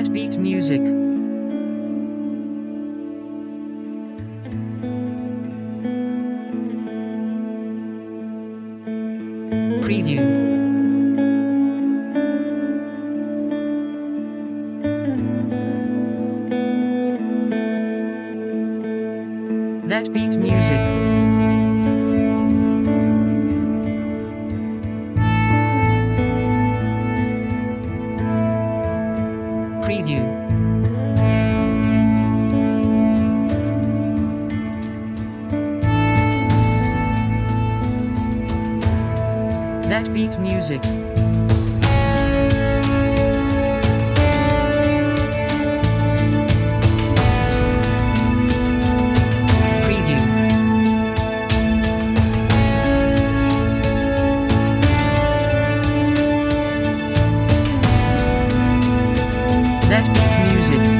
That beat music. Preview. That beat music. Preview. That beat music. Net Music.